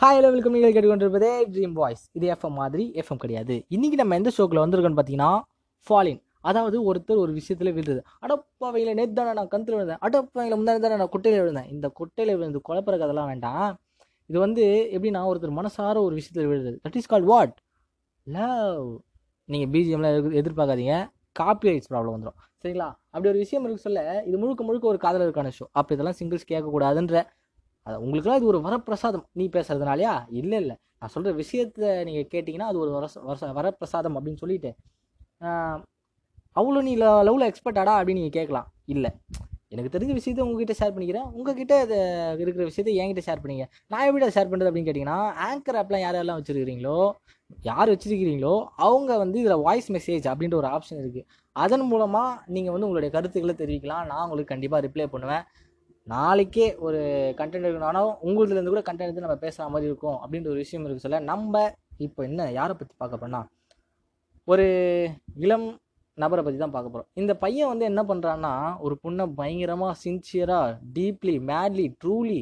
Hi hello welcome நீங்கள் கேட்டுக்கொண்டிருப்பதே dream voice இது எஃப்எம் மாதிரி எஃப்எம் கிடையாது. இன்றைக்கி நம்ம எந்த ஷோக்கில் வந்திருக்கோம்னு பார்த்தீங்கன்னா ஃபாலின் அதாவது ஒருத்தர் ஒரு விஷயத்தில் விழுது அடப்பாவையில் நேற்று தானே நான் கந்தில் விழுந்தேன். அடப்பாவையில் முந்தானே தானே நான் குட்டையில் விழுந்தேன். இந்த குட்டையில் விழுந்து குழப்பிற கதெல்லாம் வேண்டாம். இது வந்து எப்படின்னா ஒருத்தர் மனசார ஒரு விஷயத்தில் விழுது that is called what love நீங்கள் பிஜிஎம்லாம் எதிர் எதிர்பார்க்காதீங்க. காப்பி ரைட்ஸ் ப்ராப்ளம் வந்துடும் சரிங்களா? அப்படி ஒரு விஷயம் இருக்கு சொல்ல இது முழுக்க முழுக்க ஒரு காதலருக்கான ஷோ அப்போ இதெல்லாம் சிங்கிள்ஸ் கேட்கக்கூடாதுன்ற அது உங்களுக்குலாம் இது ஒரு வரப்பிரசாதம். நீ பேசுறதுனாலயா? இல்லை இல்லை. நான் சொல்கிற விஷயத்த நீங்கள் கேட்டிங்கன்னா அது ஒரு வர வரச- வரப்பிரசாதம் அப்படின்னு சொல்லிட்டு. அவ்வளோ நீ லவ்வில் எக்ஸ்பர்ட்டாடா அப்படின்னு நீங்கள் கேட்கலாம். இல்லை. எனக்கு தெரிஞ்ச விஷயத்த உங்ககிட்ட ஷேர் பண்ணிக்கிறேன். உங்ககிட்ட இது இருக்கிற விஷயத்த என்கிட்ட ஷேர் பண்ணிங்க. நான் எப்படி அதை ஷேர் பண்ணுறது அப்படின்னு கேட்டிங்கன்னா ஆங்கர் ஆப்லாம் யார் யாரெல்லாம் வச்சுருக்கிறீங்களோ யார் வச்சுருக்கிறீங்களோ அவங்க வந்து இதில் வாய்ஸ் மெசேஜ் அப்படின்ற ஒரு ஆப்ஷன் இருக்குது அதன் மூலமாக நீங்கள் வந்து உங்களுடைய கருத்துக்களை தெரிவிக்கலாம். நான் உங்களுக்கு கண்டிப்பாக ரிப்ளை பண்ணுவேன். நாளைக்கே ஒரு கண்டென்ட் இருக்கணும் உங்களுதுலேருந்து கூட கண்டென்ட் எடுத்து நம்ம பேசுகிற மாதிரி இருக்கும் அப்படின்ற ஒரு விஷயம் இருக்குது சொல்ல நம்ம இப்போ என்ன யாரை பற்றி பார்க்க போறோம்னா ஒரு இளம் நபரை பற்றி தான் பார்க்க போகிறோம் இந்த பையன் வந்து என்ன பண்ணுறான்னா ஒரு பொண்ணை பயங்கரமாக சின்சியராக டீப்லி மேட்லி ட்ரூலி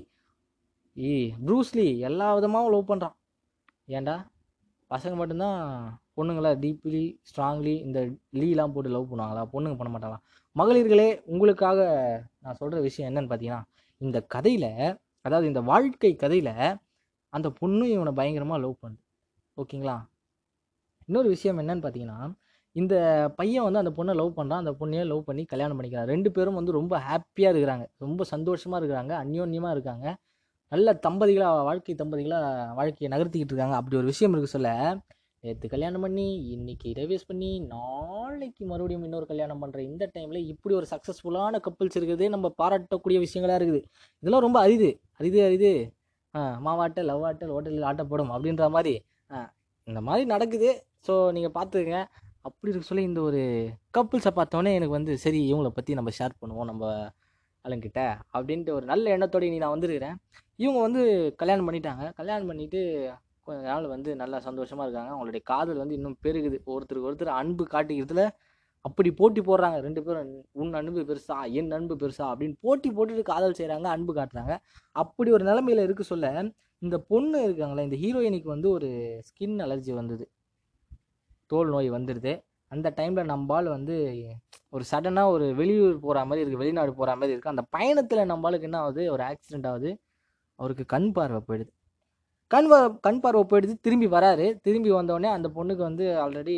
ஈ ப்ரூஸ்லி எல்லா விதமாகவும் லவ் பண்ணுறான் ஏன்டா? பசங்க மட்டும்தான் பொண்ணுங்களாம் டீப்லி ஸ்ட்ராங்லி இந்த லீலாம் போட்டு லவ் பண்ணுவாங்களா? பொண்ணுங்க பண்ண மாட்டாங்களா? மகளிர்களே உங்களுக்காக நான் சொல்கிற விஷயம் என்னன்னு பார்த்தீங்கன்னா இந்த கதையில் அதாவது இந்த வாழ்க்கை கதையில் அந்த பொண்ணு இவனை பயங்கரமாக லவ் பண்ணுது. ஓகேங்களா? இன்னொரு விஷயம் என்னன்னு பார்த்தீங்கன்னா இந்த பையன் வந்து அந்த பொண்ணை லவ் பண்ணுறான் அந்த பொண்ணையே லவ் பண்ணி கல்யாணம் பண்ணிக்கிறான். ரெண்டு பேரும் வந்து ரொம்ப ஹாப்பியாக இருக்கிறாங்க. ரொம்ப சந்தோஷமாக இருக்கிறாங்க. அந்யோன்யமாக இருக்காங்க. நல்ல தம்பதிகளாக வாழ்க்கை தம்பதிகளாக வாழ்க்கையை நகர்த்திக்கிட்டு இருக்காங்க. அப்படி ஒரு விஷயம் இருக்குது சொல்ல நேற்று கல்யாணம் பண்ணி இன்றைக்கி ரிவைஸ் பண்ணி நாளைக்கு மறுபடியும் இன்னொரு கல்யாணம் பண்ணுற இந்த டைமில் இப்படி ஒரு சக்ஸஸ்ஃபுல்லான கப்புள்ஸ் இருக்குது நம்ம பாராட்டக்கூடிய விஷயங்களா இருக்குது. இதெல்லாம் ரொம்ப அரிது. அரிது அரிது. மாவாட்டல் லவ் ஆட்டல் ஹோட்டலில் ஆட்டப்படும் அப்படின்ற மாதிரி. இந்த மாதிரி நடக்குது. ஸோ நீங்கள் பார்த்துக்கங்க. அப்படி இருக்க சொல்லி இந்த ஒரு கப்புள்ஸை பார்த்தோன்னே எனக்கு வந்து சரி இவங்கள பற்றி நம்ம ஷேர் பண்ணுவோம் நம்ம ஆளுங்கிட்ட அப்படின்ட்டு ஒரு நல்ல எண்ணத்தோடு நீ நான் வந்திருக்கிறேன். இவங்க வந்து கல்யாணம் பண்ணிட்டாங்க. கல்யாணம் பண்ணிவிட்டு கொஞ்ச நாள் வந்து நல்லா சந்தோஷமாக இருக்காங்க. அவங்களுடைய காதல் வந்து இன்னும் பெருகுது. ஒருத்தருக்கு ஒருத்தர் அன்பு காட்டிக்கிறதுல அப்படி போட்டி போடுறாங்க. ரெண்டு பேரும் உன் அன்பு பெருசா? என் அன்பு பெருசா? அப்படின்னு போட்டி போட்டுட்டு காதல் செய்கிறாங்க அன்பு காட்டுறாங்க. அப்படி ஒரு நிலமையில இருக்கு சொல்ல இந்த பொண்ணு இருக்காங்களே இந்த ஹீரோயினுக்கு வந்து ஒரு ஸ்கின் அலர்ஜி வந்தது. தோல் நோய் வந்துடுது அந்த டைமில் நம்பால் வந்து ஒரு சடனாக ஒரு வெளியூர் போகிற மாதிரி இருக்குது வெளிநாடு போகிற மாதிரி இருக்குது அந்த பயணத்தில் நம்பாளுக்கு என்ன ஆகுது? ஒரு ஆக்சிடெண்ட் ஆகுது. அவருக்கு கண் பார்வை போயிடுது. கண் கண் பார்வை போயிடுது திரும்பி வராரு. திரும்பி வந்தோடனே அந்த பொண்ணுக்கு வந்து ஆல்ரெடி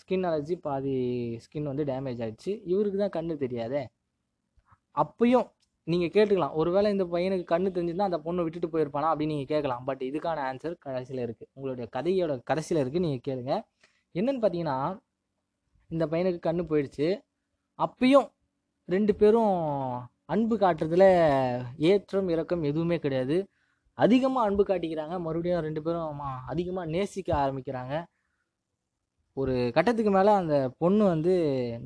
ஸ்கின் அலர்ஜி பாதி ஸ்கின் வந்து டேமேஜ் ஆகிடுச்சு இவருக்கு தான் கண்ணு தெரியாதே. அப்பயும் நீங்கள் கேட்டுக்கலாம். ஒருவேளை இந்த பையனுக்கு கண்ணு தெரிஞ்சிருந்தா அந்த பொண்ணை விட்டுட்டு போயிருப்பானா அப்படின்னு நீங்கள் கேட்கலாம். பட் இதுக்கான ஆன்சர் கடைசியில் இருக்குது உங்களுடைய கதையோட கடைசியில் இருக்குது நீங்கள் கேளுங்க. என்னன்னு பார்த்தீங்கன்னா இந்த பையனுக்கு கண்ணு போயிடுச்சு. அப்பயும் ரெண்டு பேரும் அன்பு காட்டுறதுல ஏற்றம் இறக்கம் எதுவுமே கிடையாது. அதிகமாக அன்பு காட்டிக்கிறாங்க. மறுபடியும் ரெண்டு பேரும் அதிகமாக நேசிக்க ஆரம்பிக்கிறாங்க. ஒரு கட்டத்துக்கு மேலே அந்த பொண்ணு வந்து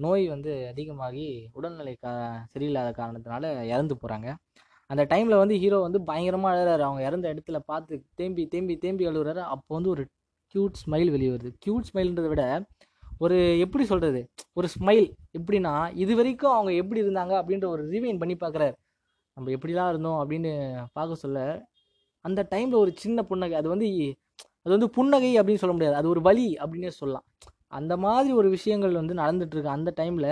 நோய் வந்து அதிகமாகி உடல்நிலை கா சரியில்லாத காரணத்தினால இறந்து போகிறாங்க அந்த டைமில் வந்து ஹீரோ வந்து பயங்கரமாக அழுறாரு. அவங்க இறந்த இடத்துல பார்த்து தேம்பி தேம்பி தேம்பி அழுகுறாரு. அப்போ வந்து ஒரு க்யூட் ஸ்மைல் வெளியே வருது. க்யூட் ஸ்மைல்ன்றதை விட ஒரு எப்படி சொல்கிறது ஒரு ஸ்மைல் எப்படின்னா இது வரைக்கும் அவங்க எப்படி இருந்தாங்க அப்படின்ற ஒரு ரிவைன் பண்ணி பார்க்குறாரு. நம்ம எப்படிலாம் இருந்தோம் அப்படின்னு பார்க்க சொல்ல அந்த டைமில் ஒரு சின்ன புன்னகை. அது வந்து அது வந்து புன்னகை அப்படின்னு சொல்ல முடியாது. அது ஒரு வழி அப்படின்னே சொல்லலாம். அந்த மாதிரி ஒரு விஷயங்கள் வந்து நடந்துகிட்ருக்கு அந்த டைமில்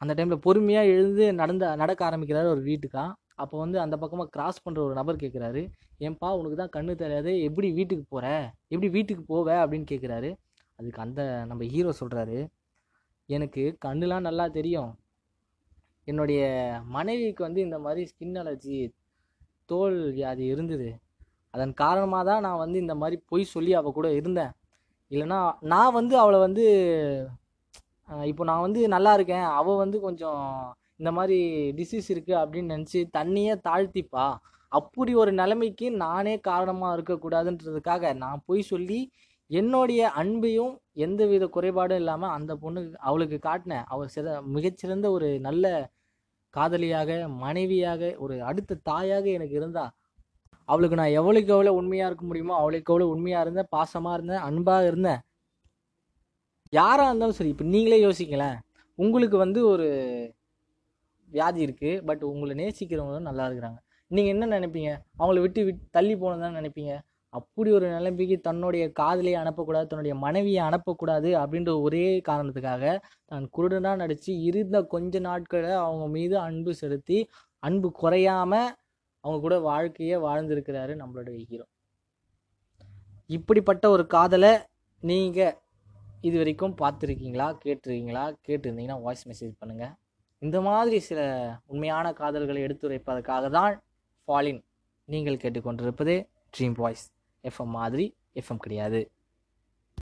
அந்த டைமில் பொறுமையாக எழுந்து நடந்த நடக்க ஆரம்பிக்கிறாரு ஒரு வீட்டுக்கா. அப்போ வந்து அந்த பக்கமாக கிராஸ் பண்ணுற ஒரு நபர் கேட்குறாரு ஏன்பா உனக்கு தான் கண்ணு தெரியாது. எப்படி வீட்டுக்கு போகிற எப்படி வீட்டுக்கு போவ? அப்படின்னு கேட்குறாரு அதுக்கு அந்த நம்ம ஹீரோ சொல்கிறாரு எனக்கு கண்ணுலாம் நல்லா தெரியும். என்னுடைய மனைவிக்கு வந்து இந்த மாதிரி ஸ்கின் அலர்ஜி தோல் வியாதி இருந்தது. அதன் காரணமாக தான் நான் வந்து இந்த மாதிரி பொய் சொல்லி அவள் கூட இருந்தேன். இல்லைன்னா நான் வந்து அவளை வந்து இப்போ நான் வந்து நல்லா இருக்கேன். அவள் வந்து கொஞ்சம் இந்த மாதிரி டிசீஸ் இருக்குது அப்படின்னு நினச்சி தண்ணியே தாழ்த்திப்பா. அப்படி ஒரு நிலைமைக்கு நானே காரணமாக இருக்கக்கூடாதுன்றதுக்காக நான் பொய் சொல்லி என்னுடைய அன்பையும் எந்த வித குறைபாடும் இல்லாமல் அந்த பொண்ணுக்கு அவளுக்கு காட்டினேன். அவள் சிற மிகச்சிறந்த ஒரு நல்ல காதலியாக மனைவியாக ஒரு அடுத்த தாயாக எனக்கு இருந்தா அவளுக்கு நான் எவ்வளோக்கு எவ்வளோ உண்மையாக இருக்க முடியுமோ அவளுக்கு எவ்வளோ உண்மையாக இருந்தேன் பாசமாக இருந்தேன் அன்பாக இருந்தேன். யாராக இருந்தாலும் சரி இப்போ நீங்களே யோசிங்களேன். உங்களுக்கு வந்து ஒரு வியாதி இருக்குது பட் உங்களை நேசிக்கிறவங்களும் நல்லா இருக்கிறாங்க. நீங்கள் என்ன நினைப்பீங்க? அவங்கள விட்டு விட் தள்ளி போனதான் தான் நினைப்பீங்க? அப்படி ஒரு நிலைமைக்கு தன்னுடைய காதலியை அனுப்பக்கூடாது தன்னுடைய மனைவியை அனுப்பக்கூடாது அப்படின்ற ஒரே காரணத்துக்காக தான் குருடனாக நடித்து இருந்த கொஞ்ச நாட்களை அவங்க மீது அன்பு செலுத்தி அன்பு குறையாம அவங்க கூட வாழ்க்கையை வாழ்ந்திருக்கிறாரு நம்மளுடைய ஹீரோ இப்படிப்பட்ட ஒரு காதலை நீங்கள் இது வரைக்கும் பார்த்துருக்கீங்களா? கேட்டிருக்கீங்களா? கேட்டிருந்தீங்கன்னா வாய்ஸ் மெசேஜ் பண்ணுங்கள் இந்த மாதிரி சில உண்மையான காதல்களை எடுத்துரைப்பதற்காக தான் ஃபாலின் நீங்கள் கேட்டுக்கொண்டிருப்பது ட்ரீம் வாய்ஸ் எஃப்எம் மாதிரி எஃப்எம் கிடையாது.